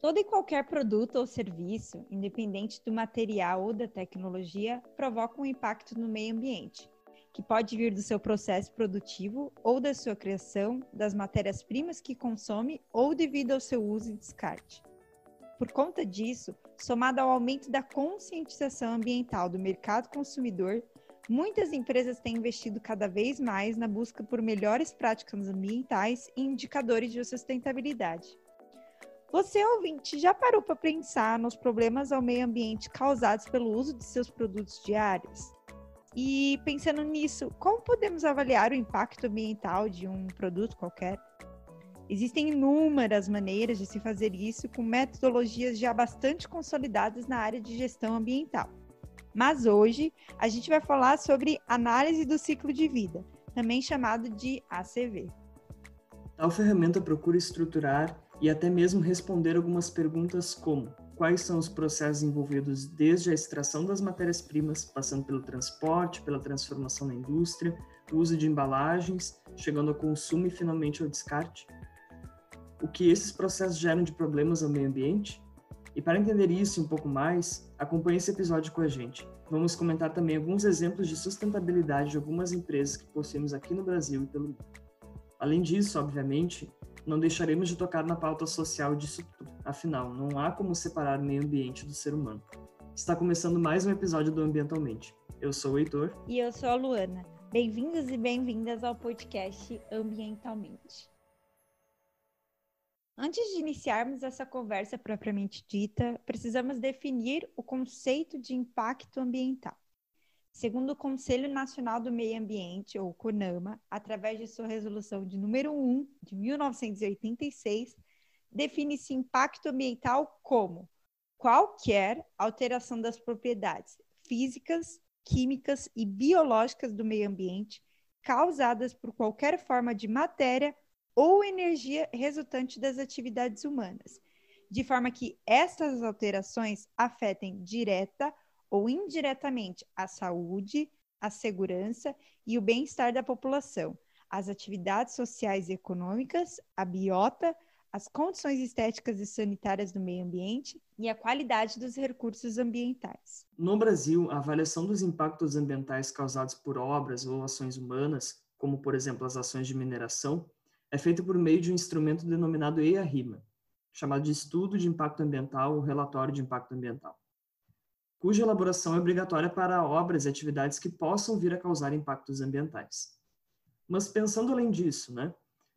Todo e qualquer produto ou serviço, independente do material ou da tecnologia, provoca um impacto no meio ambiente, que pode vir do seu processo produtivo ou da sua criação, das matérias-primas que consome ou devido ao seu uso e descarte. Por conta disso, somado ao aumento da conscientização ambiental do mercado consumidor, muitas empresas têm investido cada vez mais na busca por melhores práticas ambientais e indicadores de sustentabilidade. Você, ouvinte, já parou para pensar nos problemas ao meio ambiente causados pelo uso de seus produtos diários? E pensando nisso, como podemos avaliar o impacto ambiental de um produto qualquer? Existem inúmeras maneiras de se fazer isso com metodologias já bastante consolidadas na área de gestão ambiental. Mas hoje a gente vai falar sobre análise do ciclo de vida, também chamado de ACV. Tal ferramenta procura estruturar e até mesmo responder algumas perguntas como quais são os processos envolvidos desde a extração das matérias-primas, passando pelo transporte, pela transformação na indústria, o uso de embalagens, chegando ao consumo e finalmente ao descarte, o que esses processos geram de problemas ao meio ambiente? E para entender isso um pouco mais, acompanhe esse episódio com a gente. Vamos comentar também alguns exemplos de sustentabilidade de algumas empresas que possuímos aqui no Brasil e pelo mundo. Além disso, obviamente, não deixaremos de tocar na pauta social disso tudo. Afinal, não há como separar o meio ambiente do ser humano. Está começando mais um episódio do Ambientalmente. Eu sou o Heitor. E eu sou a Luana. Bem-vindos e bem-vindas ao podcast Ambientalmente. Antes de iniciarmos essa conversa propriamente dita, precisamos definir o conceito de impacto ambiental. Segundo o Conselho Nacional do Meio Ambiente, ou CONAMA, através de sua resolução de número 1 de 1986, define-se impacto ambiental como qualquer alteração das propriedades físicas, químicas e biológicas do meio ambiente causadas por qualquer forma de matéria ou energia resultante das atividades humanas, de forma que essas alterações afetem direta ou indiretamente a saúde, a segurança e o bem-estar da população, as atividades sociais e econômicas, a biota, as condições estéticas e sanitárias do meio ambiente e a qualidade dos recursos ambientais. No Brasil, a avaliação dos impactos ambientais causados por obras ou ações humanas, como por exemplo as ações de mineração, é feito por meio de um instrumento denominado EIA-RIMA, chamado de Estudo de Impacto Ambiental ou Relatório de Impacto Ambiental, cuja elaboração é obrigatória para obras e atividades que possam vir a causar impactos ambientais. Mas pensando além disso, né,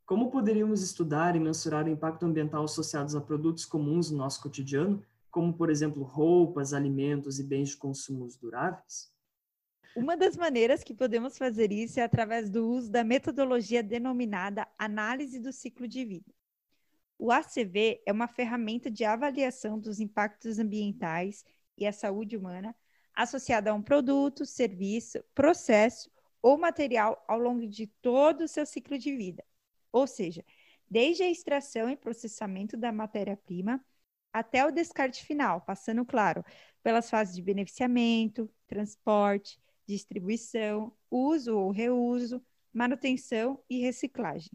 como poderíamos estudar e mensurar o impacto ambiental associados a produtos comuns no nosso cotidiano, como, por exemplo, roupas, alimentos e bens de consumo duráveis? Uma das maneiras que podemos fazer isso é através do uso da metodologia denominada análise do ciclo de vida. O ACV é uma ferramenta de avaliação dos impactos ambientais e a saúde humana associada a um produto, serviço, processo ou material ao longo de todo o seu ciclo de vida. Ou seja, desde a extração e processamento da matéria-prima até o descarte final, passando, claro, pelas fases de beneficiamento, transporte, distribuição, uso ou reuso, manutenção e reciclagem.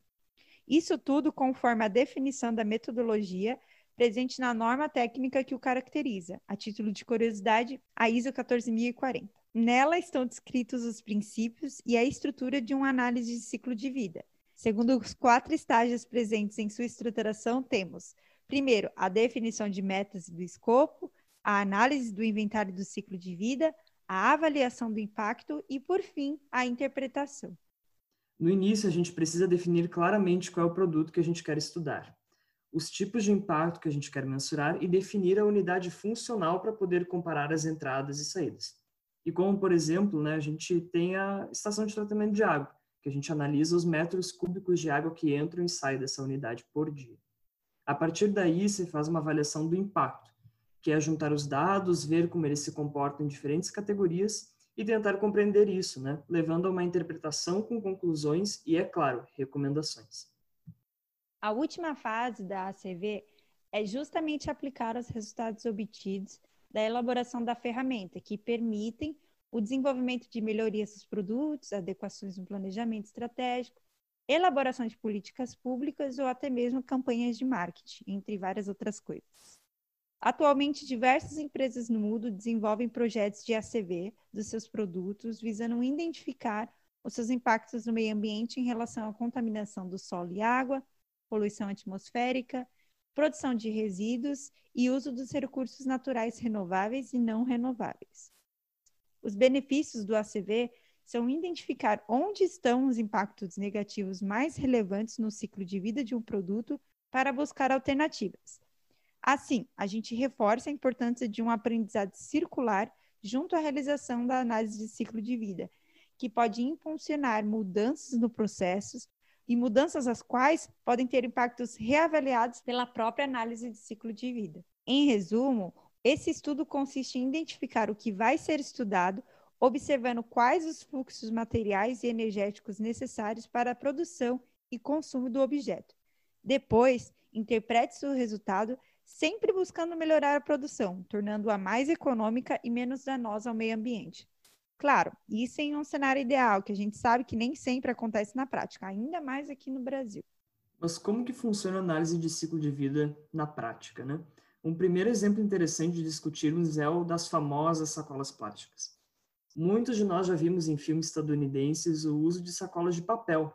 Isso tudo conforme a definição da metodologia presente na norma técnica que o caracteriza, a título de curiosidade, a ISO 14040. Nela estão descritos os princípios e a estrutura de uma análise de ciclo de vida. Segundo os quatro estágios presentes em sua estruturação, temos, primeiro, a definição de metas do escopo, a análise do inventário do ciclo de vida, a avaliação do impacto e, por fim, a interpretação. No início, a gente precisa definir claramente qual é o produto que a gente quer estudar, os tipos de impacto que a gente quer mensurar e definir a unidade funcional para poder comparar as entradas e saídas. E como, por exemplo, né, a gente tem a estação de tratamento de água, que a gente analisa os metros cúbicos de água que entram e saem dessa unidade por dia. A partir daí, se faz uma avaliação do impacto, que é juntar os dados, ver como eles se comportam em diferentes categorias e tentar compreender isso, né? levando a uma interpretação com conclusões e, é claro, recomendações. A última fase da ACV é justamente aplicar os resultados obtidos da elaboração da ferramenta, que permitem o desenvolvimento de melhorias dos produtos, adequações no planejamento estratégico, elaboração de políticas públicas ou até mesmo campanhas de marketing, entre várias outras coisas. Atualmente, diversas empresas no mundo desenvolvem projetos de ACV dos seus produtos, visando identificar os seus impactos no meio ambiente em relação à contaminação do solo e água, poluição atmosférica, produção de resíduos e uso dos recursos naturais renováveis e não renováveis. Os benefícios do ACV são identificar onde estão os impactos negativos mais relevantes no ciclo de vida de um produto para buscar alternativas. Assim, a gente reforça a importância de um aprendizado circular junto à realização da análise de ciclo de vida, que pode impulsionar mudanças no processo e mudanças as quais podem ter impactos reavaliados pela própria análise de ciclo de vida. Em resumo, esse estudo consiste em identificar o que vai ser estudado, observando quais os fluxos materiais e energéticos necessários para a produção e consumo do objeto. Depois, interprete seu resultado, sempre buscando melhorar a produção, tornando-a mais econômica e menos danosa ao meio ambiente. Claro, isso em um cenário ideal, que a gente sabe que nem sempre acontece na prática, ainda mais aqui no Brasil. Mas como que funciona a análise de ciclo de vida na prática, né? Um primeiro exemplo interessante de discutirmos é o das famosas sacolas plásticas. Muitos de nós já vimos em filmes estadunidenses o uso de sacolas de papel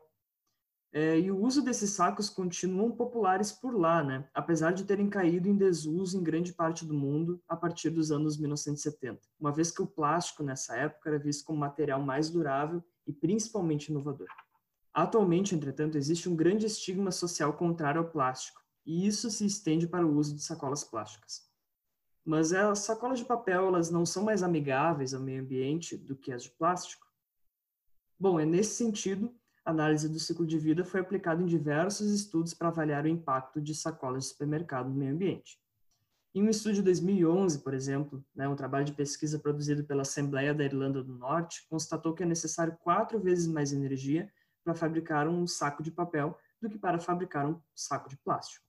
é, e o uso desses sacos continuam populares por lá, né? apesar de terem caído em desuso em grande parte do mundo a partir dos anos 1970, uma vez que o plástico nessa época era visto como material mais durável e principalmente inovador. Atualmente, entretanto, existe um grande estigma social contrário ao plástico, e isso se estende para o uso de sacolas plásticas. Mas as sacolas de papel elas não são mais amigáveis ao meio ambiente do que as de plástico? Bom, é nesse sentido análise do ciclo de vida foi aplicada em diversos estudos para avaliar o impacto de sacolas de supermercado no meio ambiente. Em um estudo de 2011, por exemplo, né, um trabalho de pesquisa produzido pela Assembleia da Irlanda do Norte constatou que é necessário quatro vezes mais energia para fabricar um saco de papel do que para fabricar um saco de plástico.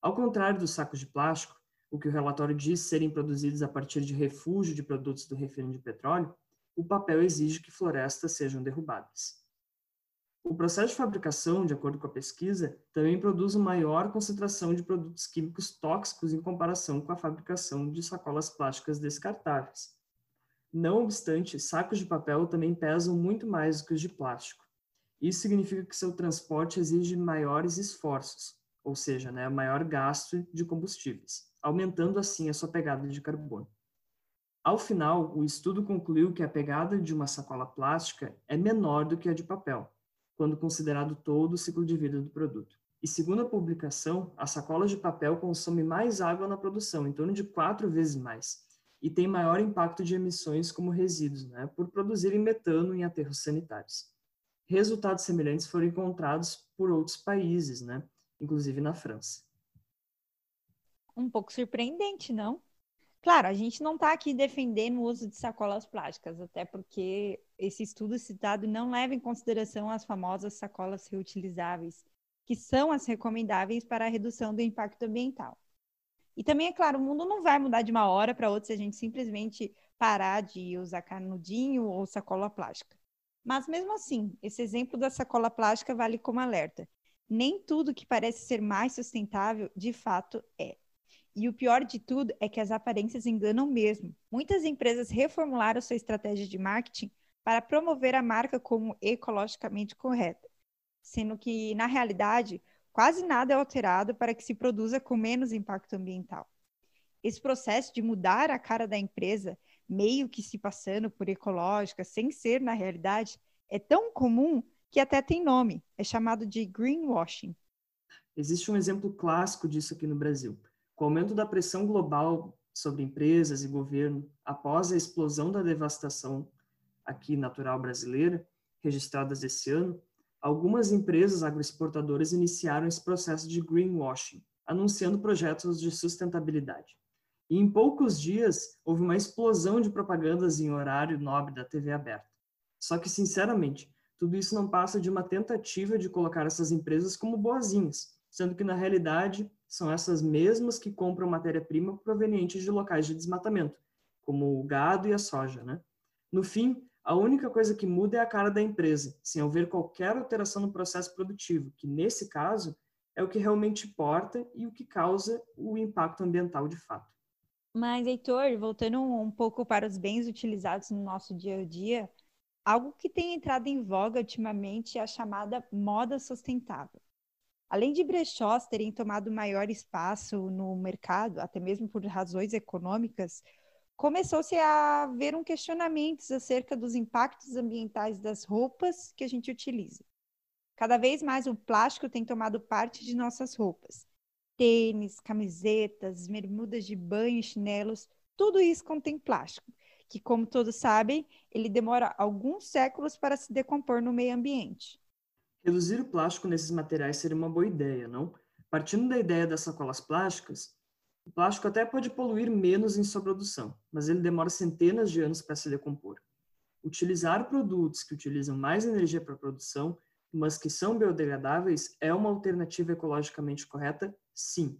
Ao contrário dos sacos de plástico, o que o relatório diz serem produzidos a partir de refúgio de produtos do refino de petróleo, o papel exige que florestas sejam derrubadas. O processo de fabricação, de acordo com a pesquisa, também produz uma maior concentração de produtos químicos tóxicos em comparação com a fabricação de sacolas plásticas descartáveis. Não obstante, sacos de papel também pesam muito mais do que os de plástico. Isso significa que seu transporte exige maiores esforços, ou seja, né, maior gasto de combustíveis, aumentando assim a sua pegada de carbono. Ao final, o estudo concluiu que a pegada de uma sacola plástica é menor do que a de papel, quando considerado todo o ciclo de vida do produto. E segundo a publicação, as sacolas de papel consomem mais água na produção, em torno de quatro vezes mais, e tem maior impacto de emissões como resíduos, né, por produzirem metano em aterros sanitários. Resultados semelhantes foram encontrados por outros países, né, inclusive na França. Um pouco surpreendente, não? Claro, a gente não está aqui defendendo o uso de sacolas plásticas, até porque esse estudo citado não leva em consideração as famosas sacolas reutilizáveis, que são as recomendáveis para a redução do impacto ambiental. E também, é claro, o mundo não vai mudar de uma hora para outra se a gente simplesmente parar de usar canudinho ou sacola plástica. Mas mesmo assim, esse exemplo da sacola plástica vale como alerta. Nem tudo que parece ser mais sustentável, de fato, é. E o pior de tudo é que as aparências enganam mesmo. Muitas empresas reformularam sua estratégia de marketing para promover a marca como ecologicamente correta, sendo que, na realidade, quase nada é alterado para que se produza com menos impacto ambiental. Esse processo de mudar a cara da empresa, meio que se passando por ecológica, sem ser na realidade, é tão comum que até tem nome, é chamado de greenwashing. Existe um exemplo clássico disso aqui no Brasil. Com o aumento da pressão global sobre empresas e governo após a explosão da devastação aqui natural brasileira, registradas esse ano, algumas empresas agroexportadoras iniciaram esse processo de greenwashing, anunciando projetos de sustentabilidade. E em poucos dias, houve uma explosão de propagandas em horário nobre da TV aberta. Só que, sinceramente, tudo isso não passa de uma tentativa de colocar essas empresas como boazinhas, sendo que, na realidade, são essas mesmas que compram matéria-prima proveniente de locais de desmatamento, como o gado e a soja. Né? No fim, A única coisa que muda é a cara da empresa, sem haver qualquer alteração no processo produtivo, que nesse caso é o que realmente importa e o que causa o impacto ambiental de fato. Mas, Heitor, voltando um pouco para os bens utilizados no nosso dia a dia, algo que tem entrado em voga ultimamente é a chamada moda sustentável. Além de brechós terem tomado maior espaço no mercado, até mesmo por razões econômicas, começou-se a haver um questionamento acerca dos impactos ambientais das roupas que a gente utiliza. Cada vez mais o plástico tem tomado parte de nossas roupas. Tênis, camisetas, bermudas de banho, chinelos, tudo isso contém plástico, que, como todos sabem, ele demora alguns séculos para se decompor no meio ambiente. Reduzir o plástico nesses materiais seria uma boa ideia, não? Partindo da ideia das sacolas plásticas, o plástico até pode poluir menos em sua produção, mas ele demora centenas de anos para se decompor. Utilizar produtos que utilizam mais energia para produção mas que são biodegradáveis, é uma alternativa ecologicamente correta? Sim.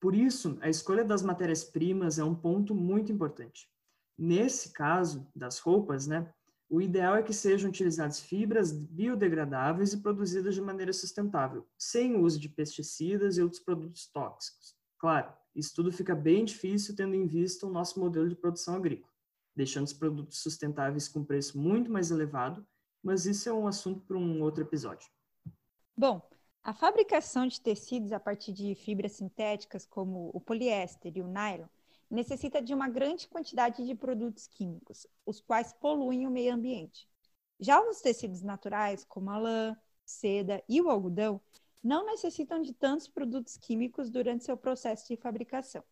Por isso, a escolha das matérias-primas é um ponto muito importante. Nesse caso das roupas, né, o ideal é que sejam utilizadas fibras biodegradáveis e produzidas de maneira sustentável, sem uso de pesticidas e outros produtos tóxicos. Claro, isso tudo fica bem difícil tendo em vista o nosso modelo de produção agrícola, deixando os produtos sustentáveis com preço muito mais elevado mas isso é um assunto para um outro episódio. Bom, a fabricação de tecidos a partir de fibras sintéticas, como o poliéster e o nylon, necessita de uma grande quantidade de produtos químicos, os quais poluem o meio ambiente. Já os tecidos naturais, como a lã, seda e o algodão, não necessitam de tantos produtos químicos durante seu processo de fabricação.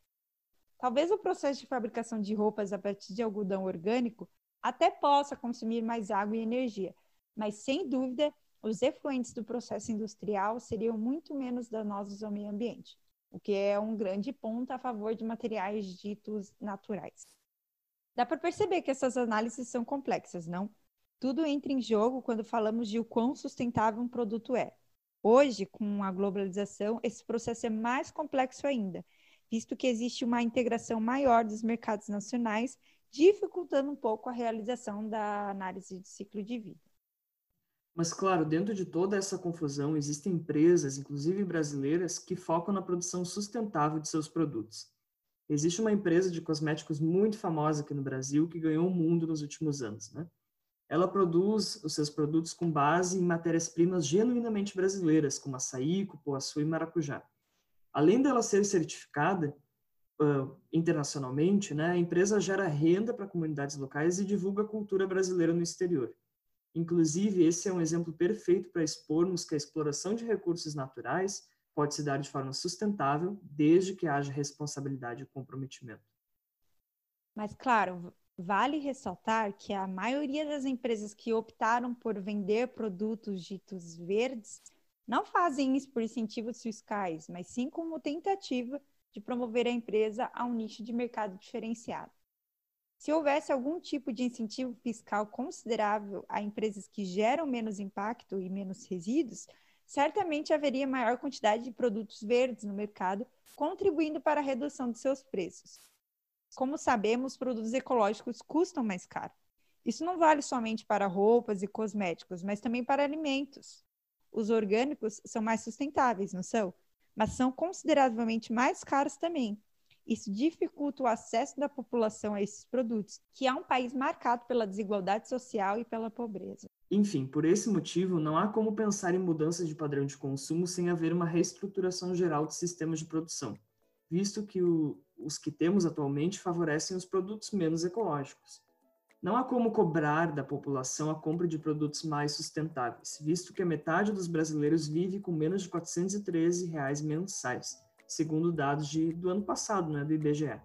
Talvez o processo de fabricação de roupas a partir de algodão orgânico até possa consumir mais água e energia, mas sem dúvida os efluentes do processo industrial seriam muito menos danosos ao meio ambiente, o que é um grande ponto a favor de materiais ditos naturais. Dá para perceber que essas análises são complexas, não? Tudo entra em jogo quando falamos de o quão sustentável um produto é. Hoje, com a globalização, esse processo é mais complexo ainda, visto que existe uma integração maior dos mercados nacionais, dificultando um pouco a realização da análise de ciclo de vida. Mas, claro, dentro de toda essa confusão, existem empresas, inclusive brasileiras, que focam na produção sustentável de seus produtos. Existe uma empresa de cosméticos muito famosa aqui no Brasil que ganhou o mundo nos últimos anos. Né? Ela produz os seus produtos com base em matérias-primas genuinamente brasileiras, como açaí, cupuaçu e maracujá. Além dela ser certificada uh, internacionalmente, né, a empresa gera renda para comunidades locais e divulga a cultura brasileira no exterior. Inclusive, esse é um exemplo perfeito para expormos que a exploração de recursos naturais pode se dar de forma sustentável, desde que haja responsabilidade e comprometimento. Mas, claro, vale ressaltar que a maioria das empresas que optaram por vender produtos ditos verdes não fazem isso por incentivos fiscais, mas sim como tentativa de promover a empresa a um nicho de mercado diferenciado. Se houvesse algum tipo de incentivo fiscal considerável a empresas que geram menos impacto e menos resíduos, certamente haveria maior quantidade de produtos verdes no mercado, contribuindo para a redução de seus preços. Como sabemos, produtos ecológicos custam mais caro. Isso não vale somente para roupas e cosméticos, mas também para alimentos. Os orgânicos são mais sustentáveis, não são? Mas são consideravelmente mais caros também, isso dificulta o acesso da população a esses produtos, que é um país marcado pela desigualdade social e pela pobreza. Enfim, por esse motivo, não há como pensar em mudanças de padrão de consumo sem haver uma reestruturação geral de sistemas de produção, visto que o, os que temos atualmente favorecem os produtos menos ecológicos. Não há como cobrar da população a compra de produtos mais sustentáveis, visto que a metade dos brasileiros vive com menos de 413 reais mensais segundo dados de, do ano passado, né, do IBGE.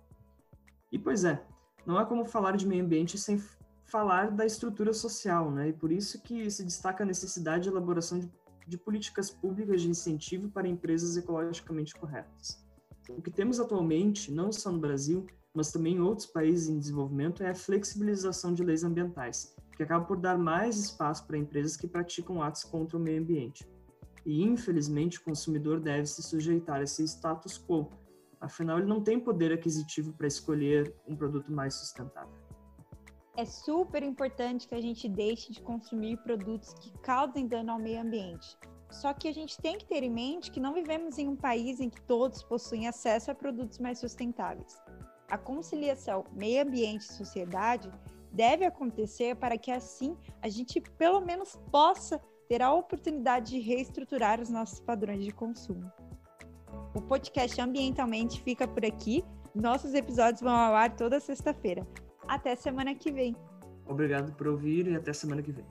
E, pois é, não há como falar de meio ambiente sem falar da estrutura social, né, e por isso que se destaca a necessidade de elaboração de, de políticas públicas de incentivo para empresas ecologicamente corretas. O que temos atualmente, não só no Brasil, mas também em outros países em desenvolvimento, é a flexibilização de leis ambientais, que acaba por dar mais espaço para empresas que praticam atos contra o meio ambiente e infelizmente o consumidor deve se sujeitar a esse status quo, afinal ele não tem poder aquisitivo para escolher um produto mais sustentável. É super importante que a gente deixe de consumir produtos que causem dano ao meio ambiente. Só que a gente tem que ter em mente que não vivemos em um país em que todos possuem acesso a produtos mais sustentáveis. A conciliação meio ambiente e sociedade deve acontecer para que assim a gente pelo menos possa ter a oportunidade de reestruturar os nossos padrões de consumo. O podcast Ambientalmente fica por aqui. Nossos episódios vão ao ar toda sexta-feira. Até semana que vem. Obrigado por ouvir e até semana que vem.